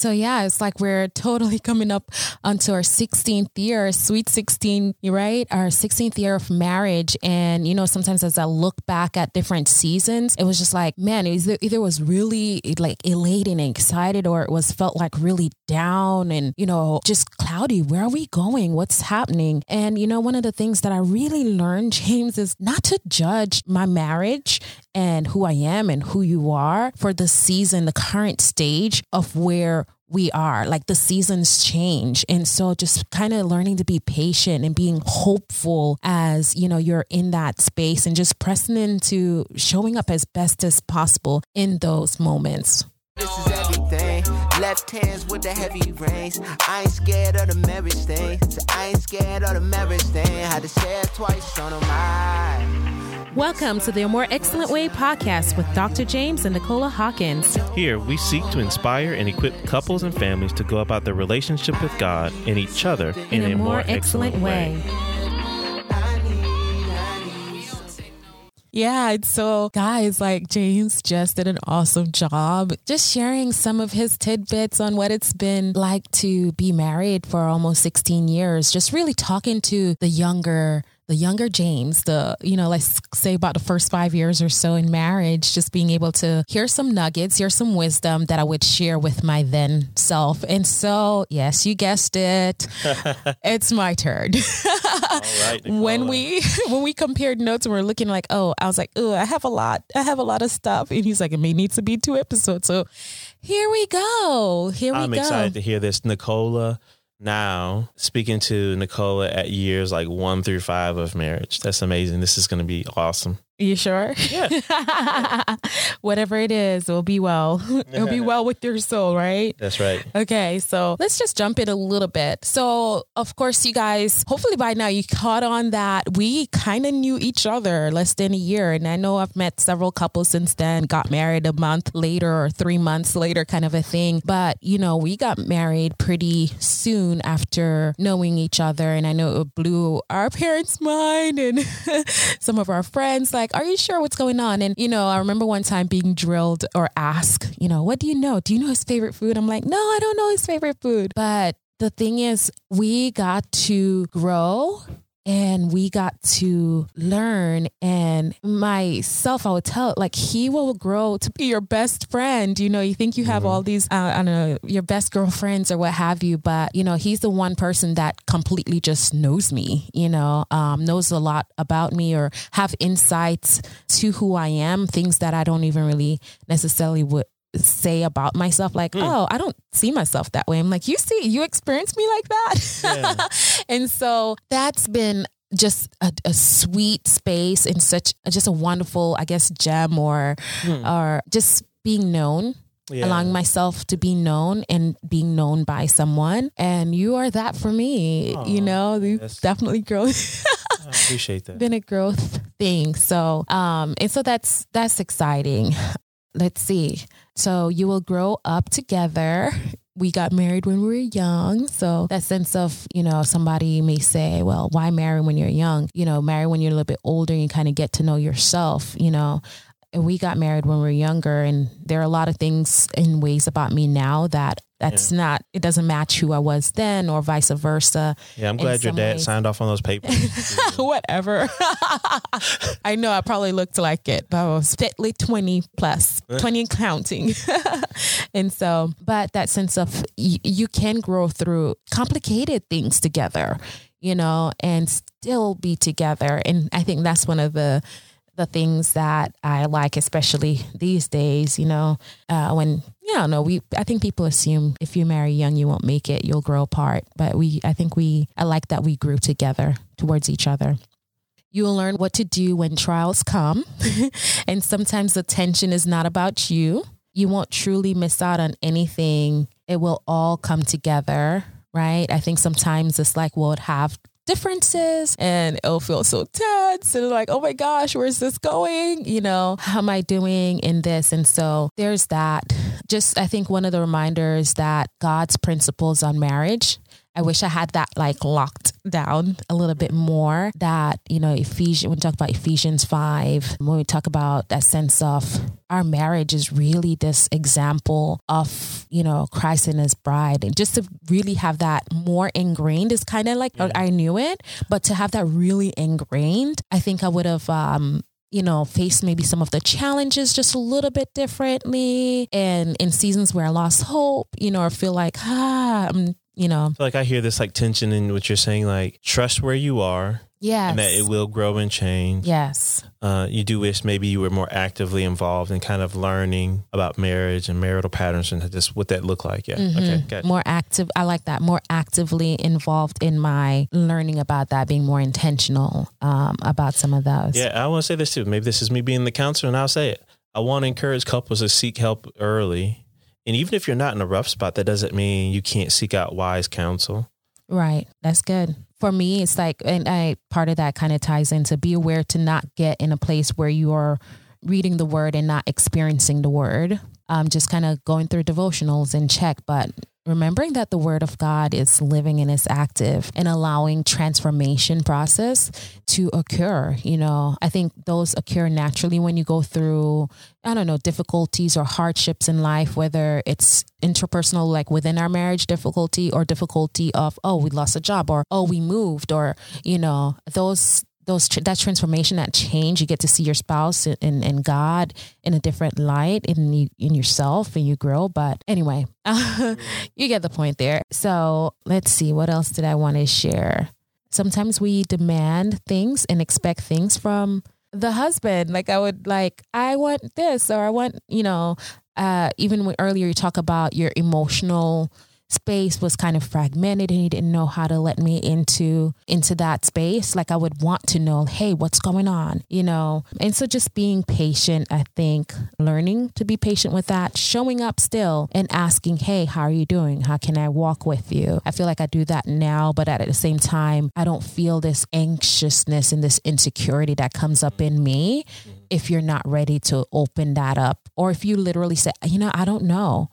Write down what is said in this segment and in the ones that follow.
So yeah, it's like we're totally coming up onto our 16th year, sweet 16, right? Our 16th year of marriage. And, you know, sometimes as I look back at different seasons, it was just like, man, it either, either was really like elated and excited or it was felt like really down and, you know, just cloudy. Where are we going? What's happening? And, you know, one of the things that I really learned, James, is not to judge my marriage and who I am and who you are for the season, the current stage of where we are. Like the seasons change. And so just kind of learning to be patient and being hopeful as, you know, you're in that space and just pressing into showing up as best as possible in those moments. This is everything. Left hands with the heavy. I ain't scared of the marriage thing. So I ain't scared of the marriage thing. Had to say it twice on. Welcome to the More Excellent Way podcast with Dr. James and Nicola Hawkins. Here, we seek to inspire and equip couples and families to go about their relationship with God and each other in, in a, more, more excellent, excellent way. way. Yeah, so guys, like James just did an awesome job just sharing some of his tidbits on what it's been like to be married for almost 16 years, just really talking to the younger the younger James, the, you know, let's say about the first five years or so in marriage, just being able to hear some nuggets, hear some wisdom that I would share with my then self. And so, yes, you guessed it. it's my turn. right, when we when we compared notes and we're looking like, oh, I was like, oh, I have a lot. I have a lot of stuff. And he's like, it may need to be two episodes. So here we go. Here we I'm go. I'm excited to hear this. Nicola now speaking to Nicola at years like one through five of marriage. That's amazing. This is going to be awesome. You sure? Yeah. Whatever it is, it'll be well. it'll be well with your soul, right? That's right. Okay, so let's just jump in a little bit. So, of course, you guys, hopefully by now you caught on that we kind of knew each other less than a year. And I know I've met several couples since then, got married a month later or three months later, kind of a thing. But, you know, we got married pretty soon after knowing each other. And I know it blew our parents' mind and some of our friends. Like, like, Are you sure what's going on? And, you know, I remember one time being drilled or asked, you know, what do you know? Do you know his favorite food? I'm like, No, I don't know his favorite food. But the thing is, we got to grow and we got to learn and myself i would tell like he will grow to be your best friend you know you think you have mm-hmm. all these uh, i don't know your best girlfriends or what have you but you know he's the one person that completely just knows me you know um, knows a lot about me or have insights to who i am things that i don't even really necessarily would say about myself like mm. oh i don't see myself that way i'm like you see you experience me like that yeah. and so that's been just a, a, sweet space and such just a wonderful i guess gem or mm. or just being known yeah. allowing myself to be known and being known by someone and you are that for me Aww, you know yes. definitely growth I appreciate that been a growth thing so um and so that's that's exciting let's see so you will grow up together. We got married when we were young. So that sense of, you know, somebody may say, well, why marry when you're young? You know, marry when you're a little bit older and you kind of get to know yourself, you know. We got married when we were younger and there are a lot of things and ways about me now that that's yeah. not, it doesn't match who I was then or vice versa. Yeah, I'm glad your dad ways. signed off on those papers. Whatever. I know I probably looked like it, but I was fitly 20 plus, 20 and counting. and so, but that sense of y- you can grow through complicated things together, you know, and still be together. And I think that's one of the, the things that I like, especially these days, you know, uh, when, don't know, we, I think people assume if you marry young, you won't make it, you'll grow apart. But we, I think we, I like that we grew together towards each other. You will learn what to do when trials come. and sometimes the tension is not about you. You won't truly miss out on anything. It will all come together right? I think sometimes it's like we'll have differences and it'll feel so tense and like, oh my gosh, where's this going? You know, how am I doing in this? And so there's that. just I think one of the reminders that God's principles on marriage I wish I had that like locked down a little bit more. That, you know, Ephesians, when we talk about Ephesians 5, when we talk about that sense of our marriage is really this example of, you know, Christ and his bride. And just to really have that more ingrained is kind of like, yeah. I knew it, but to have that really ingrained, I think I would have, um, you know, face maybe some of the challenges just a little bit differently. And in seasons where I lost hope, you know, or feel like, ah, I'm you know. Like I hear this like tension in what you're saying, like trust where you are. Yes. And that it will grow and change. Yes. Uh, you do wish maybe you were more actively involved in kind of learning about marriage and marital patterns and just what that looked like. Yeah. Mm-hmm. Okay. Gotcha. More active. I like that. More actively involved in my learning about that, being more intentional um, about some of those. Yeah. I want to say this too. Maybe this is me being the counselor and I'll say it. I want to encourage couples to seek help early and even if you're not in a rough spot, that doesn't mean you can't seek out wise counsel. Right. That's good. For me, it's like, and I part of that kind of ties into be aware to not get in a place where you are reading the word and not experiencing the word. Um, just kind of going through devotionals and check, but remembering that the word of God is living and is active and allowing transformation process to occur. You know, I think those occur naturally when you go through, I don't know, difficulties or hardships in life, whether it's interpersonal, like within our marriage difficulty or difficulty of, oh, we lost a job or, oh, we moved or, you know, those those that transformation, that change, you get to see your spouse and, and God in a different light in in yourself, and you grow. But anyway, you get the point there. So let's see, what else did I want to share? Sometimes we demand things and expect things from the husband. Like I would like, I want this, or I want, you know, uh, even earlier you talk about your emotional space was kind of fragmented and he didn't know how to let me into into that space. Like i would want to know hey what's going on you know? And so just being patient i think learning to be patient with that showing up still and asking hey how are you doing? How can i walk with you? I feel like i do that now but at the same time i don't feel this anxiousness and this insecurity that comes up in me if you're not ready to open that up or if you literally say you know i don't know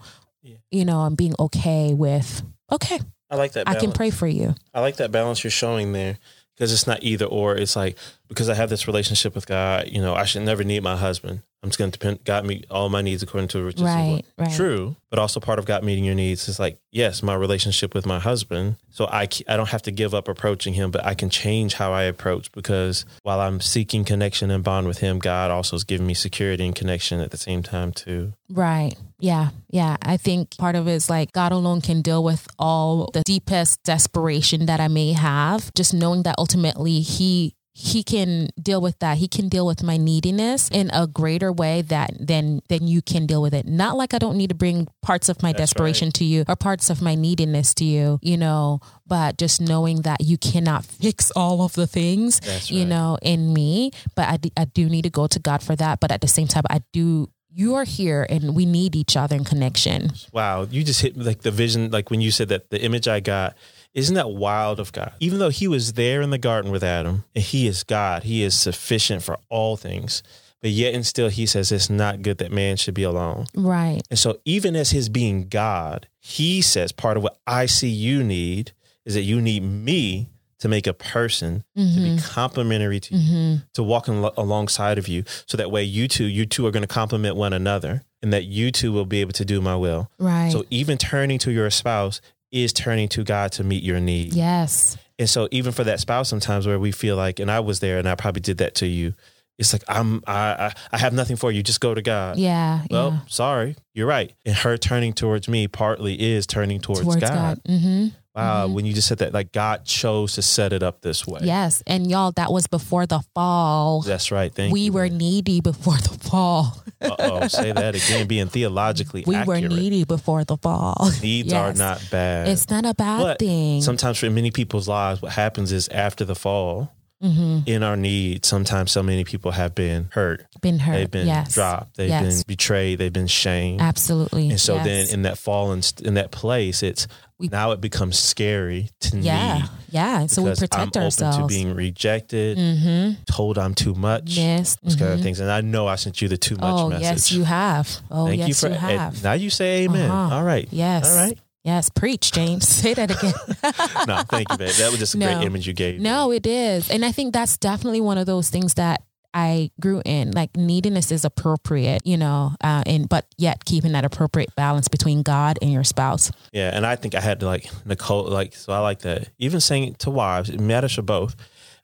yeah. you know, and being okay with, okay, I like that. Balance. I can pray for you. I like that balance you're showing there because it's not either or. It's like because I have this relationship with God, you know, I should never need my husband. I'm just going to depend. God meet all my needs according to riches. Right, right. True, but also part of God meeting your needs is like yes, my relationship with my husband. So I I don't have to give up approaching him, but I can change how I approach because while I'm seeking connection and bond with him, God also is giving me security and connection at the same time too. Right. Yeah. Yeah. I think part of it is like God alone can deal with all the deepest desperation that I may have. Just knowing that ultimately He he can deal with that. He can deal with my neediness in a greater way that than than you can deal with it. Not like I don't need to bring parts of my That's desperation right. to you or parts of my neediness to you, you know, but just knowing that you cannot fix all of the things, That's you right. know, in me, but I, I do need to go to God for that, but at the same time I do you are here and we need each other in connection. Wow, you just hit like the vision like when you said that the image I got isn't that wild of God? Even though he was there in the garden with Adam, and he is God, he is sufficient for all things. But yet and still he says it's not good that man should be alone. Right. And so even as his being God, he says part of what I see you need is that you need me to make a person mm-hmm. to be mm-hmm. complementary to you, mm-hmm. to walk in, alongside of you. So that way you two, you two are going to complement one another and that you two will be able to do my will. Right. So even turning to your spouse is turning to God to meet your need. Yes. And so even for that spouse sometimes where we feel like and I was there and I probably did that to you. It's like I'm I I, have nothing for you. Just go to God. Yeah. Well, yeah. sorry. You're right. And her turning towards me partly is turning towards, towards God. God. Mm-hmm. Wow, mm-hmm. when you just said that, like God chose to set it up this way. Yes, and y'all, that was before the fall. That's right. Thank we you. were needy before the fall. Oh, say that again. Being theologically, we accurate. were needy before the fall. Needs yes. are not bad. It's not a bad but thing. Sometimes for many people's lives, what happens is after the fall, hmm in our need, sometimes so many people have been hurt. Been hurt. They've been yes. dropped. They've Yes. been betrayed. They've been shamed. Absolutely. And so yes. then in that fallen, in that place, it's We- now it becomes scary to yeah, me. yeah. Yeah. So we protect I'm ourselves. open to being rejected, mm-hmm. told I'm too much, Yes. those kind of things. And I know I sent you the too much Oh message. yes, you have. Oh Thank yes, you for you have. now you say amen. Uh-huh. All right. Yes. All right. Yes. Preach, James. Say that again. No, thank you, babe. That was just a No. great image you gave. me. No, it is. And I think that's definitely one of those things that I grew in. Like neediness is appropriate, you know, uh, and but yet keeping that appropriate balance between God and your spouse. Yeah, and I think I had to like Nicole, like so. I like that. Even saying it to wives, it matters for both.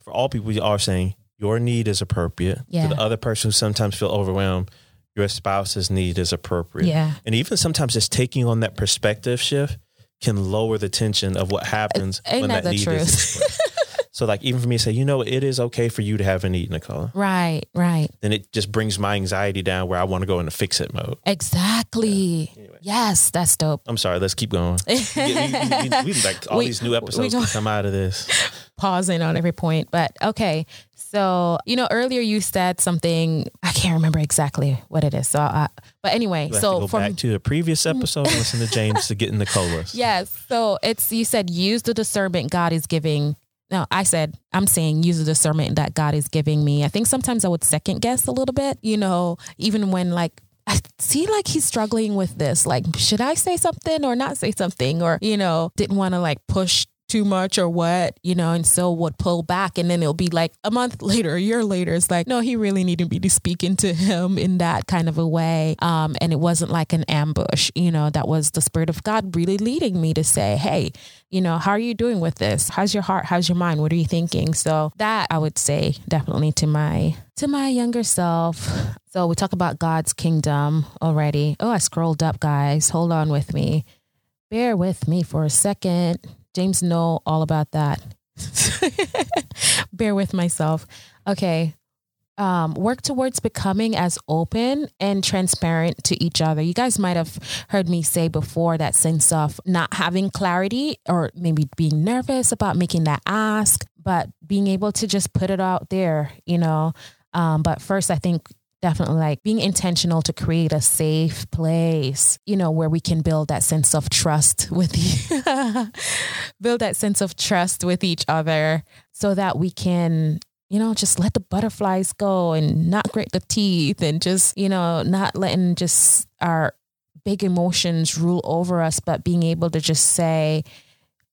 For all people, you are saying your need is appropriate. Yeah. For the other person who sometimes feel overwhelmed, your spouse's need is appropriate. Yeah. And even sometimes just taking on that perspective shift can lower the tension of what happens Ain't when that that, need truth? is. so, like even for me, to say, you know, it is okay for you to have a need, Nicole. Right, right. Then it just brings my anxiety down where I want to go into fix it mode. Exactly. Anyway. Yes, that's dope. I'm sorry. Let's keep going. We, we, we, like all these new episodes can come out of this. Pausing on every point, but okay. So you know, earlier you said something. I can't remember exactly what it is. So, uh, but anyway, so go from back to the previous episode listen to James to get in Nicola's. Yes. So it's you said use the discernment God is giving. No, I said I'm saying use the discernment that God is giving me. I think sometimes I would second guess a little bit, you know, even when like I see like he's struggling with this. Like, should I say something or not say something? Or, you know, didn't want to like push too much or what, you know, and so would pull back. And then it'll be like a month later, a year later, it's like, no, he really needed me to speak into him in that kind of a way. Um, and it wasn't like an ambush, you know, that was the Spirit of God really leading me to say, hey, you know, how are you doing with this? How's your heart? How's your mind? What are you thinking? So that I would say definitely to my to my younger self. So we talk about God's kingdom already. Oh, I scrolled up, guys. Hold on with me. Bear with me for a second. James know all about that. Bear with myself. Okay. Um, work towards becoming as open and transparent to each other. You guys might have heard me say before that sense of not having clarity or maybe being nervous about making that ask, but being able to just put it out there, you know. Um, but first, I think definitely like being intentional to create a safe place, you know, where we can build that sense of trust with the, build that sense of trust with each other so that we can you know, just let the butterflies go and not grit the teeth and just, you know, not letting just our big emotions rule over us, but being able to just say,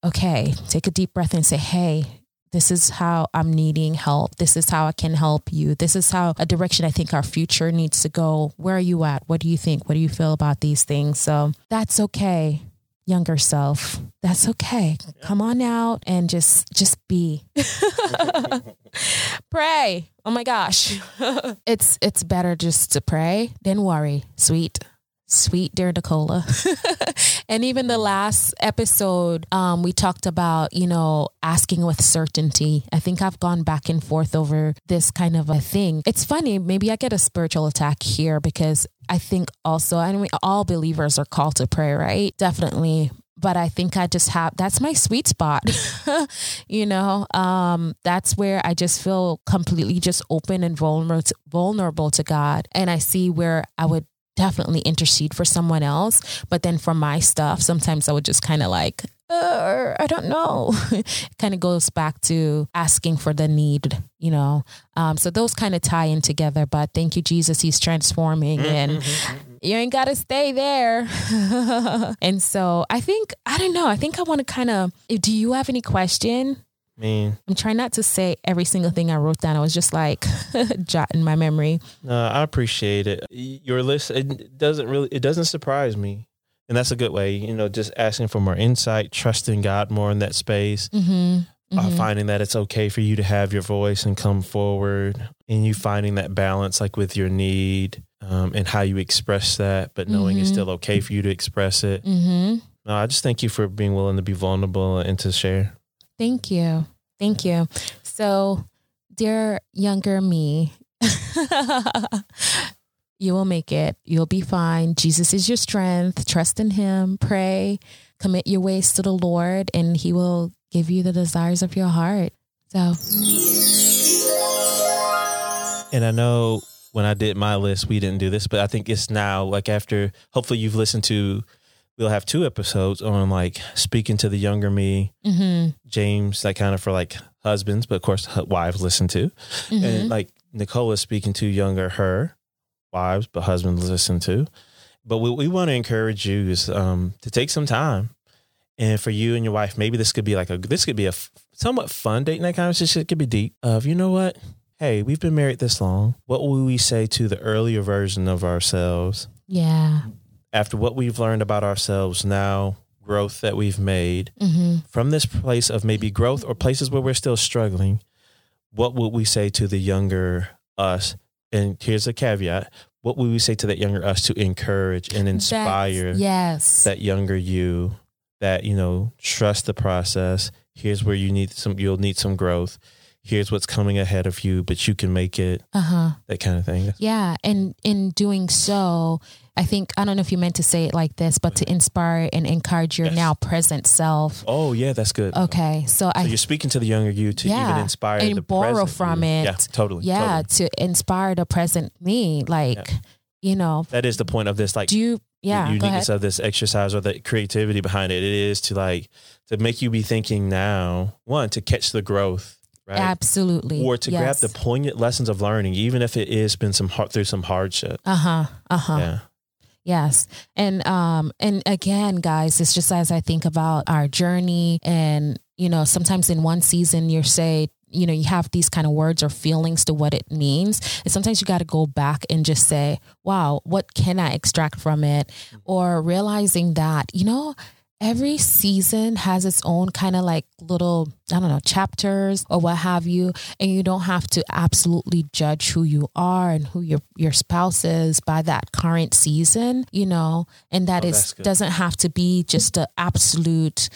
okay, take a deep breath and say, hey, this is how I'm needing help. This is how I can help you. This is how a direction I think our future needs to go. Where are you at? What do you think? What do you feel about these things? So that's okay younger self that's okay come on out and just just be pray oh my gosh it's it's better just to pray than worry sweet sweet dear Nicola. and even the last episode, um, we talked about, you know, asking with certainty. I think I've gone back and forth over this kind of a thing. It's funny, maybe I get a spiritual attack here because I think also, I mean, all believers are called to pray, right? Definitely. But I think I just have that's my sweet spot. you know, um, that's where I just feel completely just open and vulnerable to, vulnerable to God. And I see where I would definitely intercede for someone else. But then for my stuff, sometimes I would just kind of like, uh, I don't know. it kind of goes back to asking for the need, you know. Um, so those kind of tie in together. But thank you, Jesus. He's transforming and you ain't got to stay there. and so I think, I don't know. I think I want to kind of, do you have any question? I'm trying not to say every single thing I wrote down. I was just like jotting my memory. no, I appreciate it. Your list it doesn't really it doesn't surprise me, and that's a good way. You know, just asking for more insight, trusting God more in that space, Mm-hmm. uh, finding that it's okay for you to have your voice and come forward, and you finding that balance, like with your need um, and how you express that, but knowing it's Mhm. still okay for you to express it. Mm-hmm. No, I just thank you for being willing to be vulnerable and to share. Thank you. Thank you. So, dear younger me, you will make it. You'll be fine. Jesus is your strength. Trust in Him. Pray. Commit your ways to the Lord, and He will give you the desires of your heart. So, And I know when I did my list, we didn't do this, but I think it's now like after hopefully you've listened to we'll have two episodes on like speaking to the younger me, mm-hmm, James, that kind of for like husbands, but of course wives listen to. mm-hmm. And like Nicole is speaking to younger her wives, but husbands listen to. But what we want to encourage you is um, to take some time, and for you and your wife, maybe this could be like a this could be a f- somewhat fun date night conversation. It could be deep. Of you know what? Hey, we've been married this long. What will we say to the earlier version of ourselves yeah. After what we've learned about ourselves now, growth that we've made Mm-hmm. from this place of maybe growth or places where we're still struggling? What would we say to the younger us? And here's a caveat: What would we say to that younger us to encourage and inspire yes. that younger you? That you know, trust the process. Here's where you need some. You'll need some growth. Here's what's coming ahead of you, but you can make it. uh huh. That kind of thing. Yeah, and in doing so, I think I don't know if you meant to say it like this, but to inspire and encourage your Yes. now present self. Oh yeah, that's good. Okay, so So I you're speaking to the younger you to Yeah, even inspire and the borrow present from you. it. Yeah, totally. yeah totally. to inspire the present me, like you know, That is the point of this. Like do you? Yeah, the uniqueness of this exercise or the creativity behind it. It is to like to make you be thinking now. One to catch the growth, right? Absolutely, Or to grab the poignant lessons of learning, even if it is been some hard through some hardship. Uh huh. Uh huh. Yeah. Yes. And um and again guys, it's just as I think about our journey and you know, sometimes in one season you're say you know, you have these kind of words or feelings to what it means. And sometimes you got to go back and just say, wow, what can I extract from it? Or realizing that, you know, every season has its own kind of like little, I don't know, chapters or what have you. And you don't have to absolutely judge who you are and who your, your spouse is by that current season, you know, and that Oh, is doesn't have to be just a absolute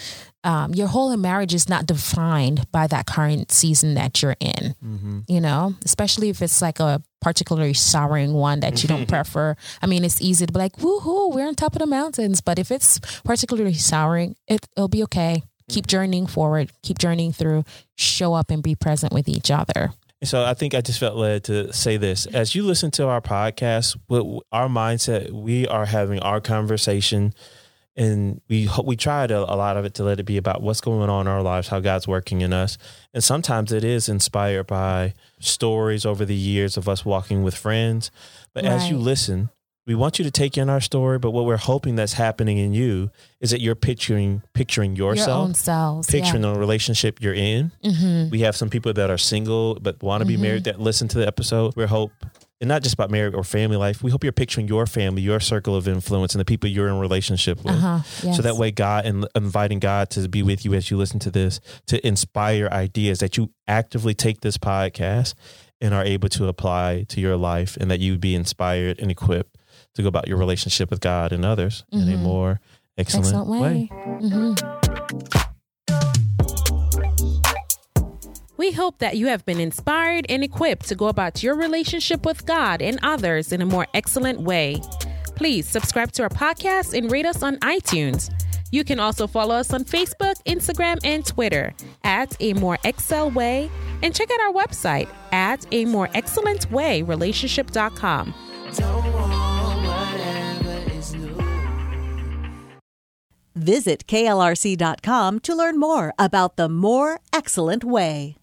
um, your whole marriage is not defined by that current season that you're in, Mm-hmm. you know, especially if it's like a particularly souring one that you don't prefer. I mean, it's easy to be like, woohoo, we're on top of the mountains. But if it's particularly souring, it, it'll be okay. Keep journeying forward, keep journeying through, show up and be present with each other. So I think I just felt led to say this. As you listen to our podcast, what our mindset, we are having our conversation and we we try to a lot of it to let it be about what's going on in our lives, how God's working in us. And sometimes it is inspired by stories over the years of us walking with friends. But as you listen, we want you to take in our story, but what we're hoping that's happening in you is that you're picturing picturing yourself, Your own selves. picturing the relationship you're in. Yeah. hmm We have some people that are single but want to be Mhm. married that listen to the episode. We hope, and not just about marriage or family life. We hope you're picturing your family, your circle of influence, and the people you're in relationship with. Uh-huh. Yes. So that way, God and inviting God to be with you as you listen to this to inspire ideas that you actively take this podcast and are able to apply to your life, and that you be inspired and equipped to go about your relationship with God and others in a Mhm. more excellent, Excellent way. way. hmm We hope that you have been inspired and equipped to go about your relationship with God and others in a more excellent way. Please subscribe to our podcast and rate us on iTunes. You can also follow us on Facebook, Instagram, and Twitter at A More Excel Way and check out our website at A More Excellent Way Relationship.com. Visit klrc.com to learn more about the More Excellent Way.